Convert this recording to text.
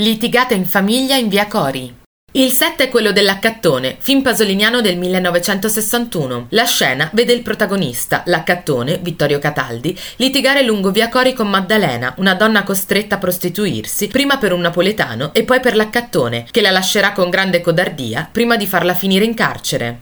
Litigata in famiglia in via Cori. Il set è quello dell'Accattone, film pasoliniano del 1961. La scena vede il protagonista, l'Accattone, Vittorio Cataldi, litigare lungo via Cori con Maddalena, una donna costretta a prostituirsi, prima per un napoletano e poi per l'Accattone, che la lascerà con grande codardia prima di farla finire in carcere.